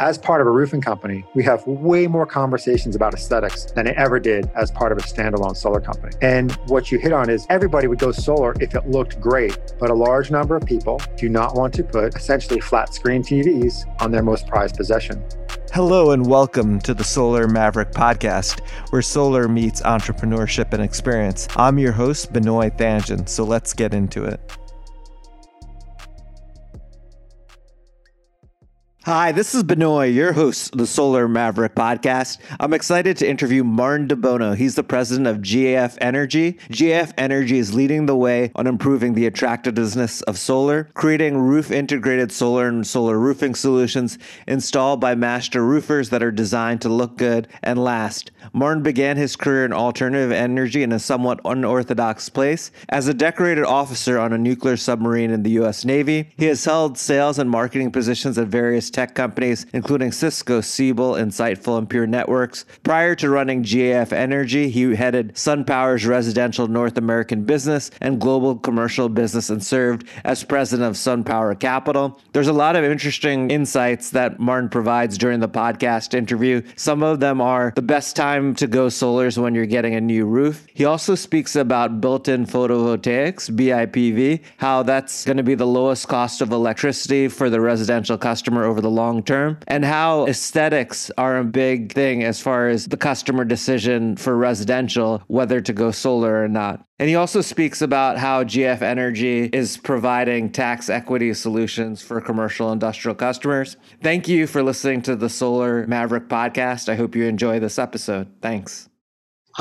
as part of a roofing company, we have way more conversations about aesthetics than it ever did as part of a standalone solar company. And what you hit on is everybody would go solar if it looked great, but a large number of people do not want to put essentially flat screen TVs on their most prized possession. Hello and welcome to the Solar Maverick podcast, where solar meets entrepreneurship and experience. I'm your host, Benoit Thanjan, so let's get into it. Hi, this is Benoit, your host of the Solar Maverick podcast. I'm excited to interview Martin DeBono. He's the president of GAF Energy. GAF Energy is leading the way on improving the attractiveness of solar, creating roof integrated solar and solar roofing solutions installed by master roofers that are designed to look good and last. Martin began his career in alternative energy in a somewhat unorthodox place. As a decorated officer on a nuclear submarine in the U.S. Navy, he has held sales and marketing positions at various tech companies, including Cisco, Siebel, Insightful, and Pure Networks. Prior to running GAF Energy, he headed SunPower's residential North American business and global commercial business and served as president of SunPower Capital. There's a lot of interesting insights that Martin provides during the podcast interview. Some of them are the best time to go solars when you're getting a new roof. He also speaks about built in photovoltaics, BIPV, how that's going to be the lowest cost of electricity for the residential customer over the long term, and how aesthetics are a big thing as far as the customer decision for residential, whether to go solar or not. And he also speaks about how GAF Energy is providing tax equity solutions for commercial industrial customers. Thank you for listening to the Solar Maverick podcast. I hope you enjoy this episode. Thanks.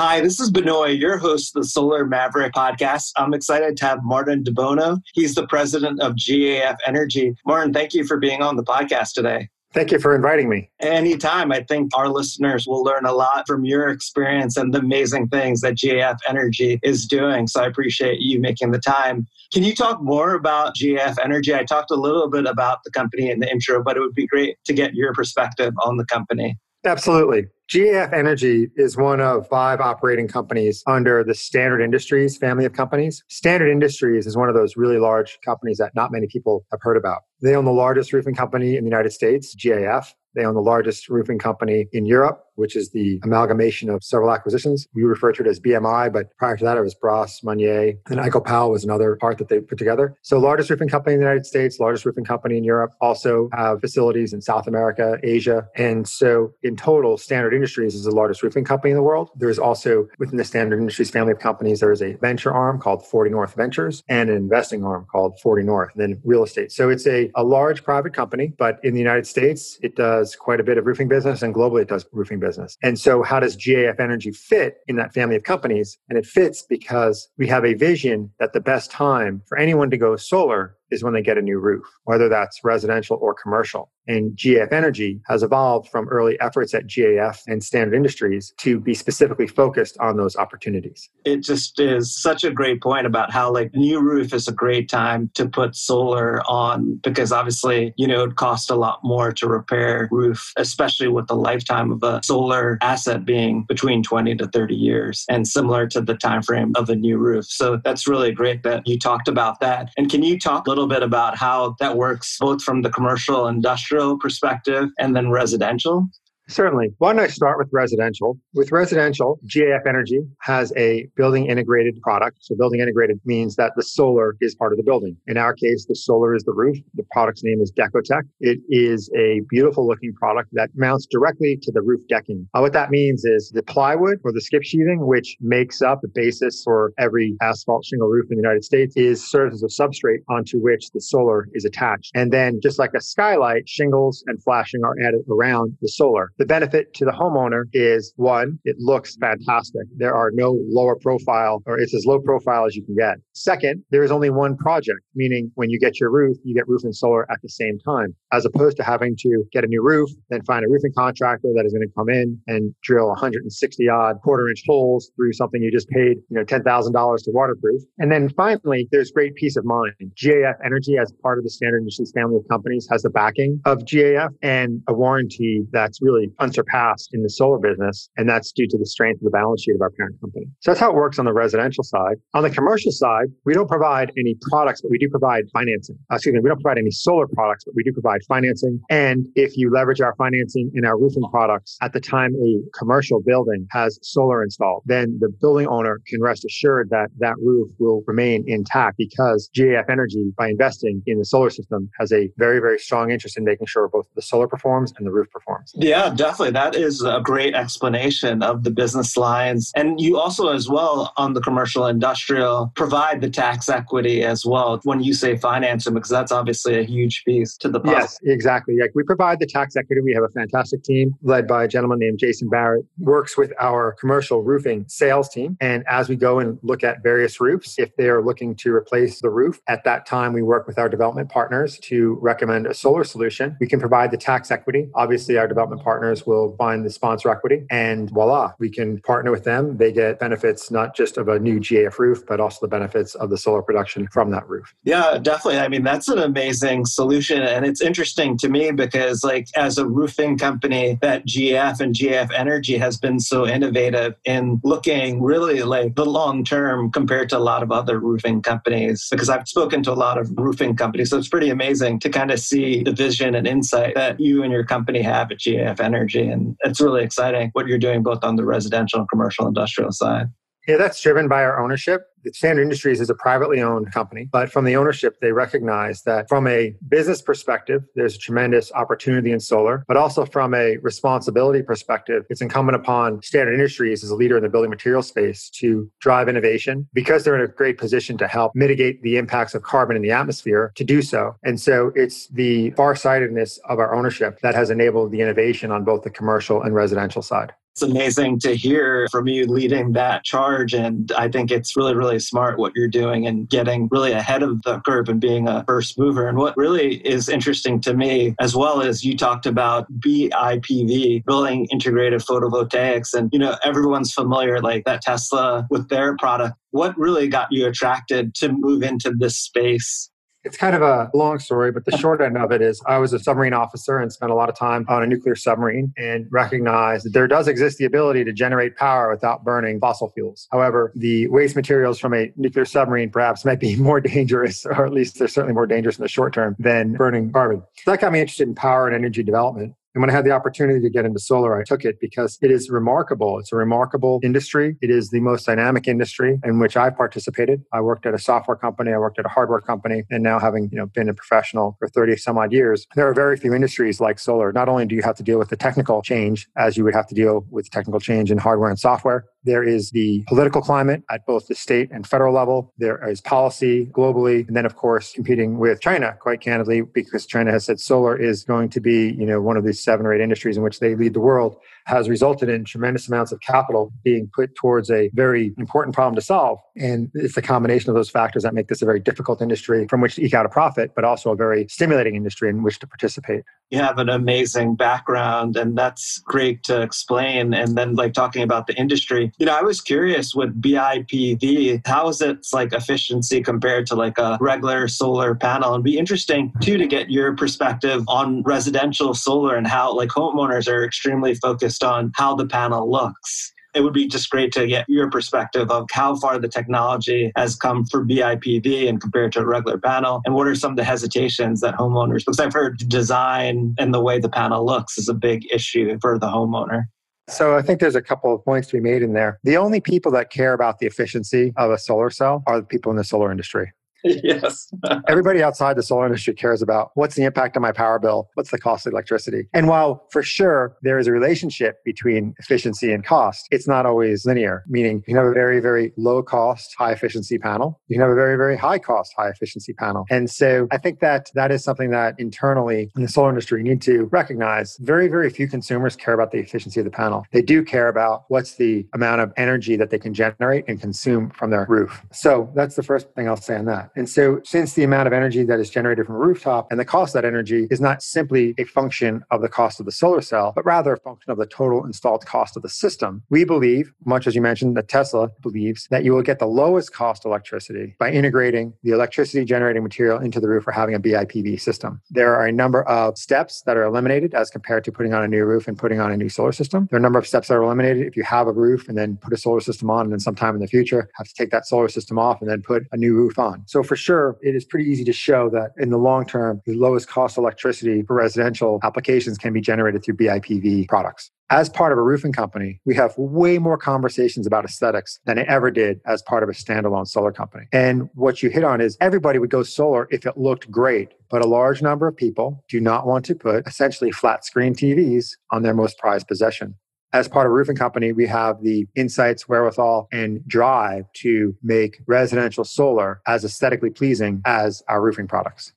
Hi, this is Benoit, your host of the Solar Maverick podcast. I'm excited to have Martin DeBono. He's the president of GAF Energy. Martin, thank you for being on the podcast today. Thank you for inviting me. Anytime. I think our listeners will learn a lot from your experience and the amazing things that GAF Energy is doing. So I appreciate you making the time. Can you talk more about GAF Energy? I talked a little bit about the company in the intro, but it would be great to get your perspective on the company. Absolutely. GAF Energy is one of five operating companies under the Standard Industries family of companies. Standard Industries is one of those really large companies that not many people have heard about. They own the largest roofing company in the United States, GAF. They own the largest roofing company in Europe, which is the amalgamation of several acquisitions. We refer to it as BMI, but prior to that, it was Braas, Monier, and Icopal was another part that they put together. So, largest roofing company in the United States, largest roofing company in Europe, also have facilities in South America, Asia. And so, in total, Standard Industries is the largest roofing company in the world. There's also within the Standard Industries family of companies, there is a venture arm called 40 North Ventures and an investing arm called 40 North, and then real estate. So, it's a, a large private company, but in the United States, it does quite a bit of roofing business and globally it does roofing business. And so how does GAF Energy fit in that family of companies? And it fits because we have a vision that the best time for anyone to go solar is when they get a new roof, whether that's residential or commercial. And GAF Energy has evolved from early efforts at GAF and Standard Industries to be specifically focused on those opportunities. It just is such a great point about how like new roof is a great time to put solar on because obviously, you know, it costs a lot more to repair roof, especially with the lifetime of a solar asset being between 20 to 30 years and similar to the time frame of a new roof. So that's really great that you talked about that. And can you talk a little bit about how that works both from the commercial industrial perspective and then residential? Certainly. Why don't I start with residential? With residential, GAF Energy has a building integrated product. So, building integrated means that the solar is part of the building. In our case, the solar is the roof. The product's name is DecoTech. It is a beautiful looking product that mounts directly to the roof decking. Uh, what that means is the plywood or the skip sheathing, which makes up the basis for every asphalt shingle roof in the United States, is serves as a substrate onto which the solar is attached. And then, just like a skylight, shingles and flashing are added around the solar. The benefit to the homeowner is one, it looks fantastic. There are no lower profile, or it's as low profile as you can get. Second, there is only one project, meaning when you get your roof, you get roof and solar at the same time, as opposed to having to get a new roof, then find a roofing contractor that is going to come in and drill 160 odd quarter inch holes through something you just paid, you know, $10,000 to waterproof. And then finally, there's great peace of mind. GAF Energy, as part of the Standard Industries family of companies, has the backing of GAF and a warranty that's really unsurpassed in the solar business. And that's due to the strength of the balance sheet of our parent company. So that's how it works on the residential side. On the commercial side, we don't provide any products, but we do provide financing. Uh, excuse me, we don't provide any solar products, but we do provide financing. And if you leverage our financing in our roofing products at the time a commercial building has solar installed, then the building owner can rest assured that that roof will remain intact because GAF Energy, by investing in the solar system, has a very, very strong interest in making sure both the solar performs and the roof performs. Yeah, definitely. That is a great explanation of the business lines. And you also, as well, on the commercial industrial, provide the tax equity as well when you say financing, because that's obviously a huge piece to the puzzle. Yes, exactly. Like we provide the tax equity. We have a fantastic team led by a gentleman named Jason Barrett, works with our commercial roofing sales team. And as we go and look at various roofs, if they are looking to replace the roof, at that time we work with our development partners to recommend a solar solution. We can provide the tax equity. Obviously, our development partners will find the sponsor equity, and voila, we can partner with them. They get benefits not just of a new GAF roof, but also the benefits of the solar production from that roof. Yeah, definitely. I mean, that's an amazing solution. And it's interesting to me because, like, as a roofing company, that GAF and GAF Energy has been so innovative in looking really like the long term compared to a lot of other roofing companies. Because I've spoken to a lot of roofing companies. So it's pretty amazing to kind of see the vision and insight that you and your company have at GAF Energy. And it's really exciting what you're doing both on the residential and commercial industrial side. Yeah, that's driven by our ownership. Standard Industries is a privately owned company, but from the ownership, they recognize that from a business perspective, there's a tremendous opportunity in solar, but also from a responsibility perspective, it's incumbent upon Standard Industries as a leader in the building material space to drive innovation because they're in a great position to help mitigate the impacts of carbon in the atmosphere to do so. And so it's the farsightedness of our ownership that has enabled the innovation on both the commercial and residential side it's amazing to hear from you leading that charge. And I think it's really, really smart what you're doing and getting really ahead of the curve and being a first mover. And what really is interesting to me, as well as you talked about BIPV, building integrated photovoltaics. And, you know, everyone's familiar like that Tesla with their product. What really got you attracted to move into this space it's kind of a long story, but the short end of it is I was a submarine officer and spent a lot of time on a nuclear submarine and recognized that there does exist the ability to generate power without burning fossil fuels. However, the waste materials from a nuclear submarine perhaps might be more dangerous, or at least they're certainly more dangerous in the short term than burning carbon. So that got me interested in power and energy development. And when I had the opportunity to get into solar, I took it because it is remarkable. It's a remarkable industry. It is the most dynamic industry in which I've participated. I worked at a software company, I worked at a hardware company, and now having you know been a professional for 30 some odd years, there are very few industries like solar. Not only do you have to deal with the technical change as you would have to deal with technical change in hardware and software, there is the political climate at both the state and federal level. There is policy globally. And then, of course, competing with China, quite candidly, because China has said solar is going to be, you know, one of these seven or eight industries in which they lead the world has resulted in tremendous amounts of capital being put towards a very important problem to solve. And it's a combination of those factors that make this a very difficult industry from which to eke out a profit, but also a very stimulating industry in which to participate. You have an amazing background, and that's great to explain. And then, like talking about the industry, you know, I was curious with BIPV, how is its like efficiency compared to like a regular solar panel? And be interesting too to get your perspective on residential solar and how like homeowners are extremely focused focused on how the panel looks it would be just great to get your perspective of how far the technology has come for BIPV and compared to a regular panel, and what are some of the hesitations that homeowners, because I've heard design and the way the panel looks is a big issue for the homeowner. So I think there's a couple of points to be made in there. The only people that care about the efficiency of a solar cell are the people in the solar industry. yes. Everybody outside the solar industry cares about what's the impact on my power bill? What's the cost of electricity? And while for sure there is a relationship between efficiency and cost, it's not always linear, meaning you can have a very, very low cost, high efficiency panel. You can have a very, very high cost, high efficiency panel. And so I think that that is something that internally in the solar industry you need to recognize. Very, very few consumers care about the efficiency of the panel. They do care about what's the amount of energy that they can generate and consume from their roof. So that's the first thing I'll say on that. And so, since the amount of energy that is generated from a rooftop and the cost of that energy is not simply a function of the cost of the solar cell, but rather a function of the total installed cost of the system, we believe, much as you mentioned, that Tesla believes that you will get the lowest cost electricity by integrating the electricity generating material into the roof or having a BIPV system. There are a number of steps that are eliminated as compared to putting on a new roof and putting on a new solar system. There are a number of steps that are eliminated if you have a roof and then put a solar system on and then sometime in the future have to take that solar system off and then put a new roof on. So for sure, it is pretty easy to show that in the long term, the lowest cost electricity for residential applications can be generated through BIPV products. As part of a roofing company, we have way more conversations about aesthetics than it ever did as part of a standalone solar company. And what you hit on is everybody would go solar if it looked great, but a large number of people do not want to put essentially flat screen TVs on their most prized possession. As part of a roofing company, we have the insights, wherewithal, and drive to make residential solar as aesthetically pleasing as our roofing products.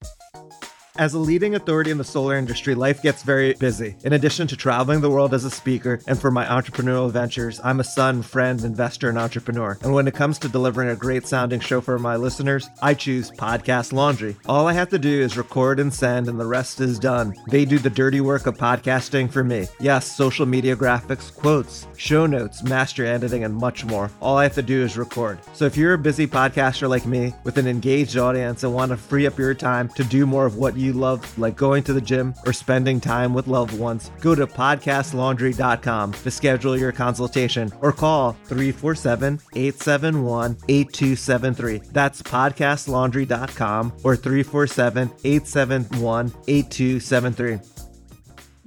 As a leading authority in the solar industry, life gets very busy. In addition to traveling the world as a speaker and for my entrepreneurial ventures, I'm a son, friend, investor, and entrepreneur. And when it comes to delivering a great sounding show for my listeners, I choose Podcast Laundry. All I have to do is record and send, and the rest is done. They do the dirty work of podcasting for me. Yes, social media graphics, quotes, show notes, master editing, and much more. All I have to do is record. So if you're a busy podcaster like me with an engaged audience and want to free up your time to do more of what you love, like going to the gym or spending time with loved ones, go to podcastlaundry.com to schedule your consultation or call 347 871 8273. That's podcastlaundry.com or 347 871 8273.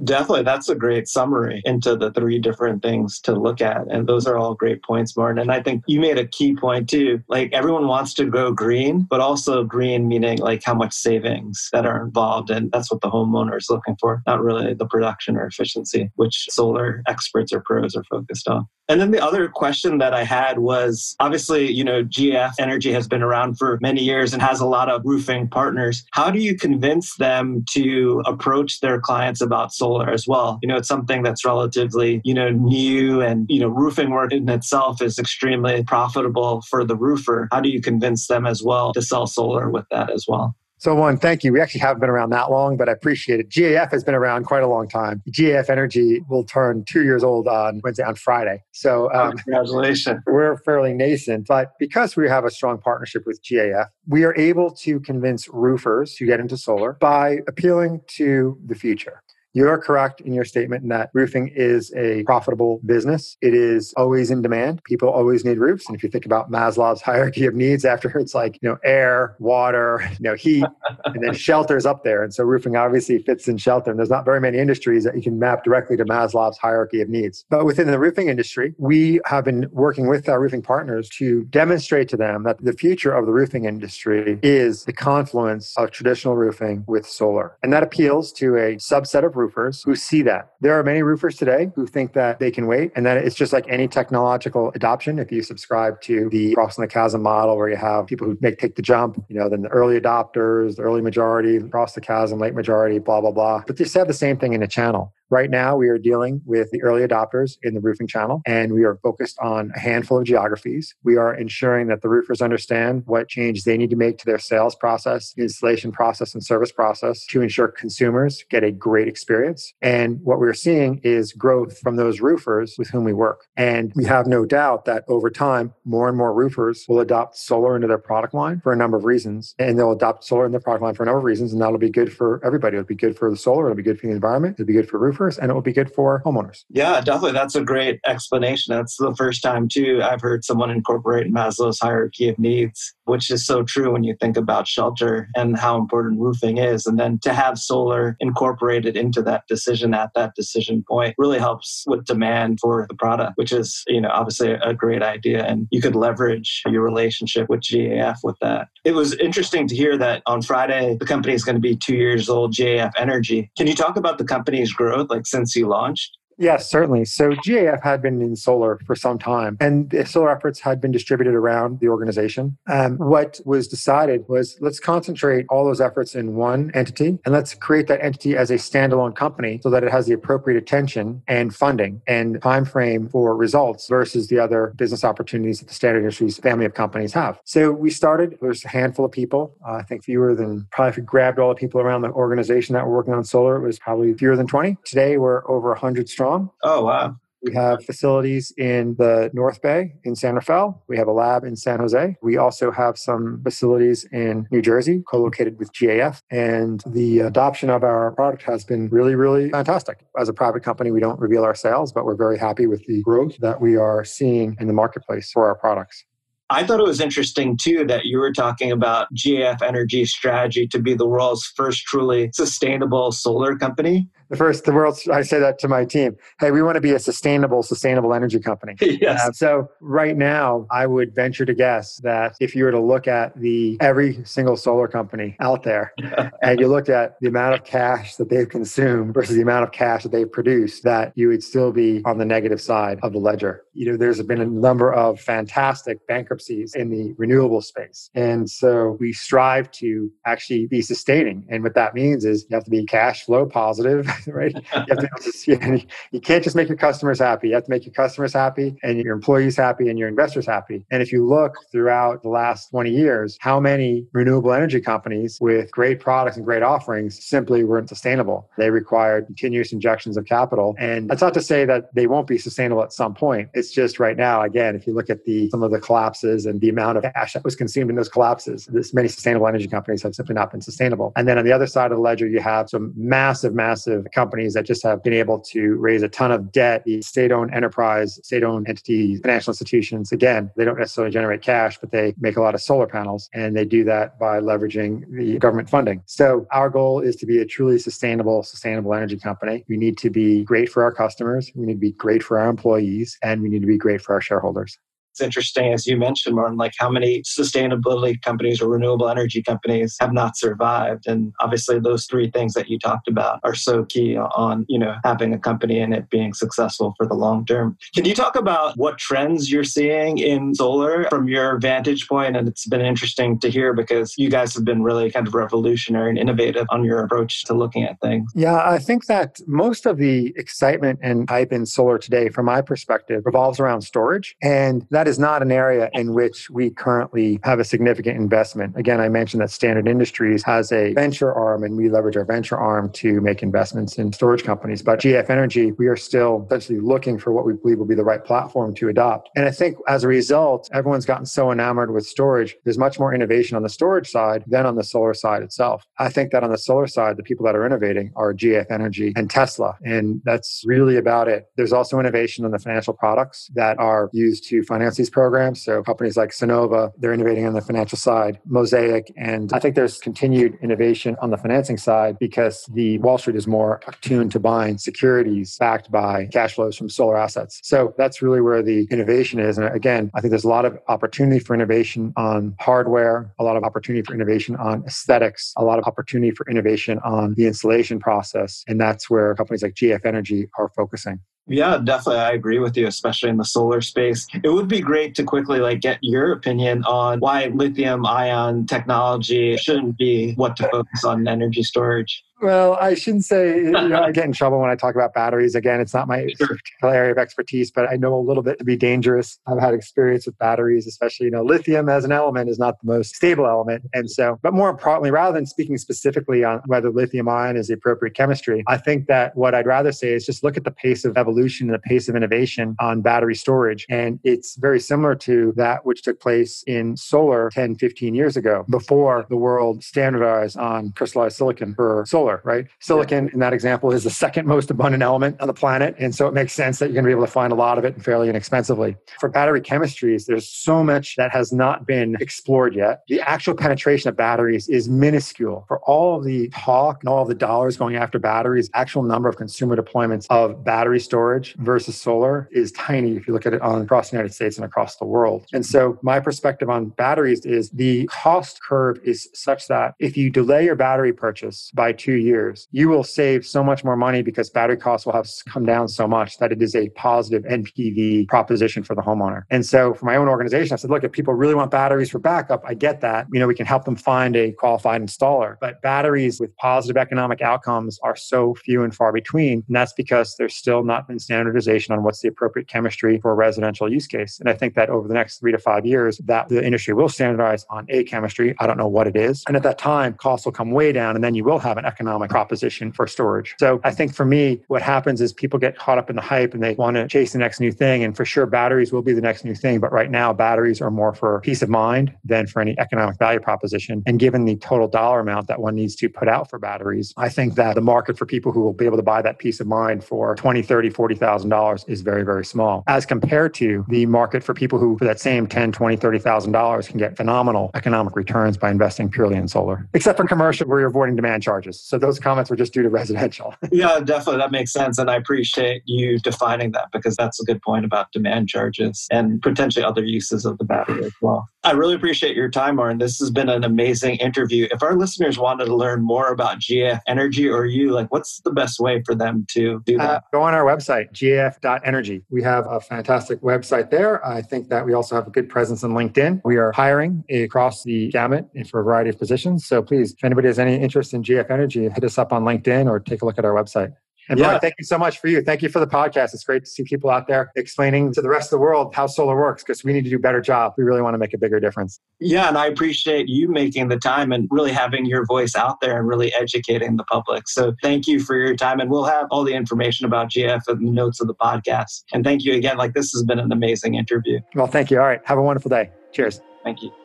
Definitely. That's a great summary into the three different things to look at. And those are all great points, Martin. And I think you made a key point too. Like everyone wants to go green, but also green meaning like how much savings that are involved. And that's what the homeowner is looking for, not really the production or efficiency, which solar experts or pros are focused on. And then the other question that I had was obviously, you know, GAF Energy has been around for many years and has a lot of roofing partners. How do you convince them to approach their clients about solar as well? You know, it's something that's relatively, you know, new and, you know, roofing work in itself is extremely profitable for the roofer. How do you convince them as well to sell solar with that as well? So, one, thank you. We actually haven't been around that long, but I appreciate it. GAF has been around quite a long time. GAF Energy will turn two years old on Wednesday, on Friday. So, um, oh, congratulations. We're fairly nascent, but because we have a strong partnership with GAF, we are able to convince roofers to get into solar by appealing to the future. You're correct in your statement that roofing is a profitable business. It is always in demand. People always need roofs. And if you think about Maslow's hierarchy of needs, after it's like, you know, air, water, you know, heat, and then shelter is up there. And so roofing obviously fits in shelter. And there's not very many industries that you can map directly to Maslow's hierarchy of needs. But within the roofing industry, we have been working with our roofing partners to demonstrate to them that the future of the roofing industry is the confluence of traditional roofing with solar. And that appeals to a subset of roofers roofers who see that. There are many roofers today who think that they can wait and that it's just like any technological adoption. If you subscribe to the crossing the chasm model where you have people who make take the jump, you know, then the early adopters, the early majority, cross the chasm, late majority, blah, blah, blah. But they have the same thing in a channel. Right now, we are dealing with the early adopters in the roofing channel, and we are focused on a handful of geographies. We are ensuring that the roofers understand what changes they need to make to their sales process, installation process, and service process to ensure consumers get a great experience. And what we're seeing is growth from those roofers with whom we work. And we have no doubt that over time, more and more roofers will adopt solar into their product line for a number of reasons. And they'll adopt solar in their product line for a number of reasons, and that'll be good for everybody. It'll be good for the solar, it'll be good for the environment, it'll be good for roofers roofers and it will be good for homeowners. Yeah, definitely. That's a great explanation. That's the first time, too, I've heard someone incorporate Maslow's hierarchy of needs, which is so true when you think about shelter and how important roofing is. And then to have solar incorporated into that decision at that decision point really helps with demand for the product, which is, you know, obviously a great idea. And you could leverage your relationship with GAF with that. It was interesting to hear that on Friday, the company is going to be two years old, GAF Energy. Can you talk about the company's growth? Like since you launched? Yes, certainly. So GAF had been in solar for some time, and the solar efforts had been distributed around the organization. Um, what was decided was let's concentrate all those efforts in one entity, and let's create that entity as a standalone company so that it has the appropriate attention and funding and time frame for results versus the other business opportunities that the Standard Industries family of companies have. So we started. There's a handful of people. Uh, I think fewer than probably if you grabbed all the people around the organization that were working on solar, it was probably fewer than 20. Today we're over 100 strong strong. Oh, wow. We have facilities in the North Bay in San Rafael. We have a lab in San Jose. We also have some facilities in New Jersey, co located with GAF. And the adoption of our product has been really, really fantastic. As a private company, we don't reveal our sales, but we're very happy with the growth that we are seeing in the marketplace for our products. I thought it was interesting too that you were talking about GAF Energy's strategy to be the world's first truly sustainable solar company. The first the world i say that to my team. Hey we want to be a sustainable sustainable energy company. Yes. Uh, so right now i would venture to guess that if you were to look at the every single solar company out there and you looked at the amount of cash that they've consumed versus the amount of cash that they've produced that you would still be on the negative side of the ledger. You know there's been a number of fantastic bankruptcies in the renewable space and so we strive to actually be sustaining and what that means is you have to be cash flow positive right? You, to, you can't just make your customers happy. You have to make your customers happy and your employees happy and your investors happy. And if you look throughout the last 20 years, how many renewable energy companies with great products and great offerings simply weren't sustainable? They required continuous injections of capital. And that's not to say that they won't be sustainable at some point. It's just right now, again, if you look at the some of the collapses and the amount of cash that was consumed in those collapses, this many sustainable energy companies have simply not been sustainable. And then on the other side of the ledger, you have some massive, massive companies that just have been able to raise a ton of debt, the state owned enterprise, state owned entities, financial institutions. Again, they don't necessarily generate cash, but they make a lot of solar panels and they do that by leveraging the government funding. So our goal is to be a truly sustainable, sustainable energy company. We need to be great for our customers. We need to be great for our employees and we need to be great for our shareholders it's interesting, as you mentioned, Martin, like how many sustainability companies or renewable energy companies have not survived. And obviously those three things that you talked about are so key on, you know, having a company and it being successful for the long term. Can you talk about what trends you're seeing in solar from your vantage point? And it's been interesting to hear because you guys have been really kind of revolutionary and innovative on your approach to looking at things. Yeah, I think that most of the excitement and hype in solar today, from my perspective, revolves around storage. And that that is not an area in which we currently have a significant investment. Again, I mentioned that Standard Industries has a venture arm and we leverage our venture arm to make investments in storage companies. But GAF Energy, we are still essentially looking for what we believe will be the right platform to adopt. And I think as a result, everyone's gotten so enamored with storage. There's much more innovation on the storage side than on the solar side itself. I think that on the solar side, the people that are innovating are GAF Energy and Tesla. And that's really about it. There's also innovation on the financial products that are used to finance these programs. So companies like Sunnova, they're innovating on the financial side, Mosaic, and I think there's continued innovation on the financing side because the Wall Street is more attuned to buying securities backed by cash flows from solar assets. So that's really where the innovation is. And again, I think there's a lot of opportunity for innovation on hardware, a lot of opportunity for innovation on aesthetics, a lot of opportunity for innovation on the installation process. And that's where companies like GAF Energy are focusing. Yeah, definitely. I agree with you, especially in the solar space. It would be great to quickly like get your opinion on why lithium ion technology shouldn't be what to focus on energy storage. Well, I shouldn't say, you know, I get in trouble when I talk about batteries. Again, it's not my sure. particular area of expertise, but I know a little bit to be dangerous. I've had experience with batteries, especially, you know, lithium as an element is not the most stable element. And so, but more importantly, rather than speaking specifically on whether lithium ion is the appropriate chemistry, I think that what I'd rather say is just look at the pace of evolution and the pace of innovation on battery storage. And it's very similar to that which took place in solar 10, 15 years ago, before the world standardized on crystallized silicon for solar solar, right? Silicon, yeah. in that example, is the second most abundant element on the planet. And so it makes sense that you're going to be able to find a lot of it and fairly inexpensively. For battery chemistries, there's so much that has not been explored yet. The actual penetration of batteries is minuscule. For all of the talk and all of the dollars going after batteries, actual number of consumer deployments of battery storage versus solar is tiny if you look at it on across the United States and across the world. And so my perspective on batteries is the cost curve is such that if you delay your battery purchase by two few years, you will save so much more money because battery costs will have come down so much that it is a positive NPV proposition for the homeowner. And so for my own organization, I said, look, if people really want batteries for backup, I get that. You know, we can help them find a qualified installer. But batteries with positive economic outcomes are so few and far between. And that's because there's still not been standardization on what's the appropriate chemistry for a residential use case. And I think that over the next three to five years, that the industry will standardize on a chemistry. I don't know what it is. And at that time, costs will come way down and then you will have an economic proposition for storage. So I think for me, what happens is people get caught up in the hype and they want to chase the next new thing. And for sure, batteries will be the next new thing. But right now, batteries are more for peace of mind than for any economic value proposition. And given the total dollar amount that one needs to put out for batteries, I think that the market for people who will be able to buy that peace of mind for 20, 30, 40,000 dollars is very, very small as compared to the market for people who for that same 10, 20, 30,000 dollars can get phenomenal economic returns by investing purely in solar. Except for commercial where you're avoiding demand charges. So those comments were just due to residential. yeah, definitely that makes sense and I appreciate you defining that because that's a good point about demand charges and potentially other uses of the battery as well. I really appreciate your time, Martin. This has been an amazing interview. If our listeners wanted to learn more about GAF Energy or you, like what's the best way for them to do that? Uh, go on our website, gaf.energy. We have a fantastic website there. I think that we also have a good presence on LinkedIn. We are hiring across the gamut for a variety of positions. So please, if anybody has any interest in GAF Energy, hit us up on LinkedIn or take a look at our website. And yeah. Brian, thank you so much for you. Thank you for the podcast. It's great to see people out there explaining to the rest of the world how solar works because we need to do a better job. We really want to make a bigger difference. Yeah, and I appreciate you making the time and really having your voice out there and really educating the public. So thank you for your time. And we'll have all the information about GAF in the notes of the podcast. And thank you again. Like this has been an amazing interview. Well, thank you. All right. Have a wonderful day. Cheers. Thank you.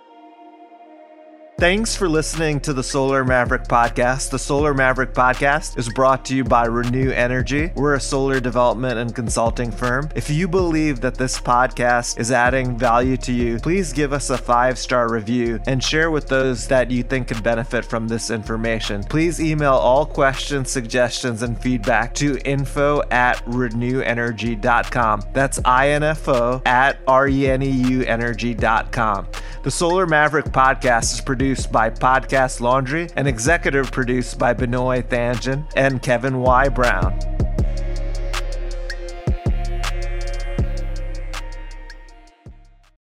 Thanks for listening to the Solar Maverick podcast. The Solar Maverick podcast is brought to you by Reneu Energy. We're a solar development and consulting firm. If you believe that this podcast is adding value to you, please give us a five star review and share with those that you think could benefit from this information. Please email all questions, suggestions, and feedback to info at reneuenergy.com. That's info at R-E-N-E-U energy.com. The Solar Maverick podcast is produced produced by Podcast Laundry and executive produced by Benoit Thanjan and Kevin Y. Brown.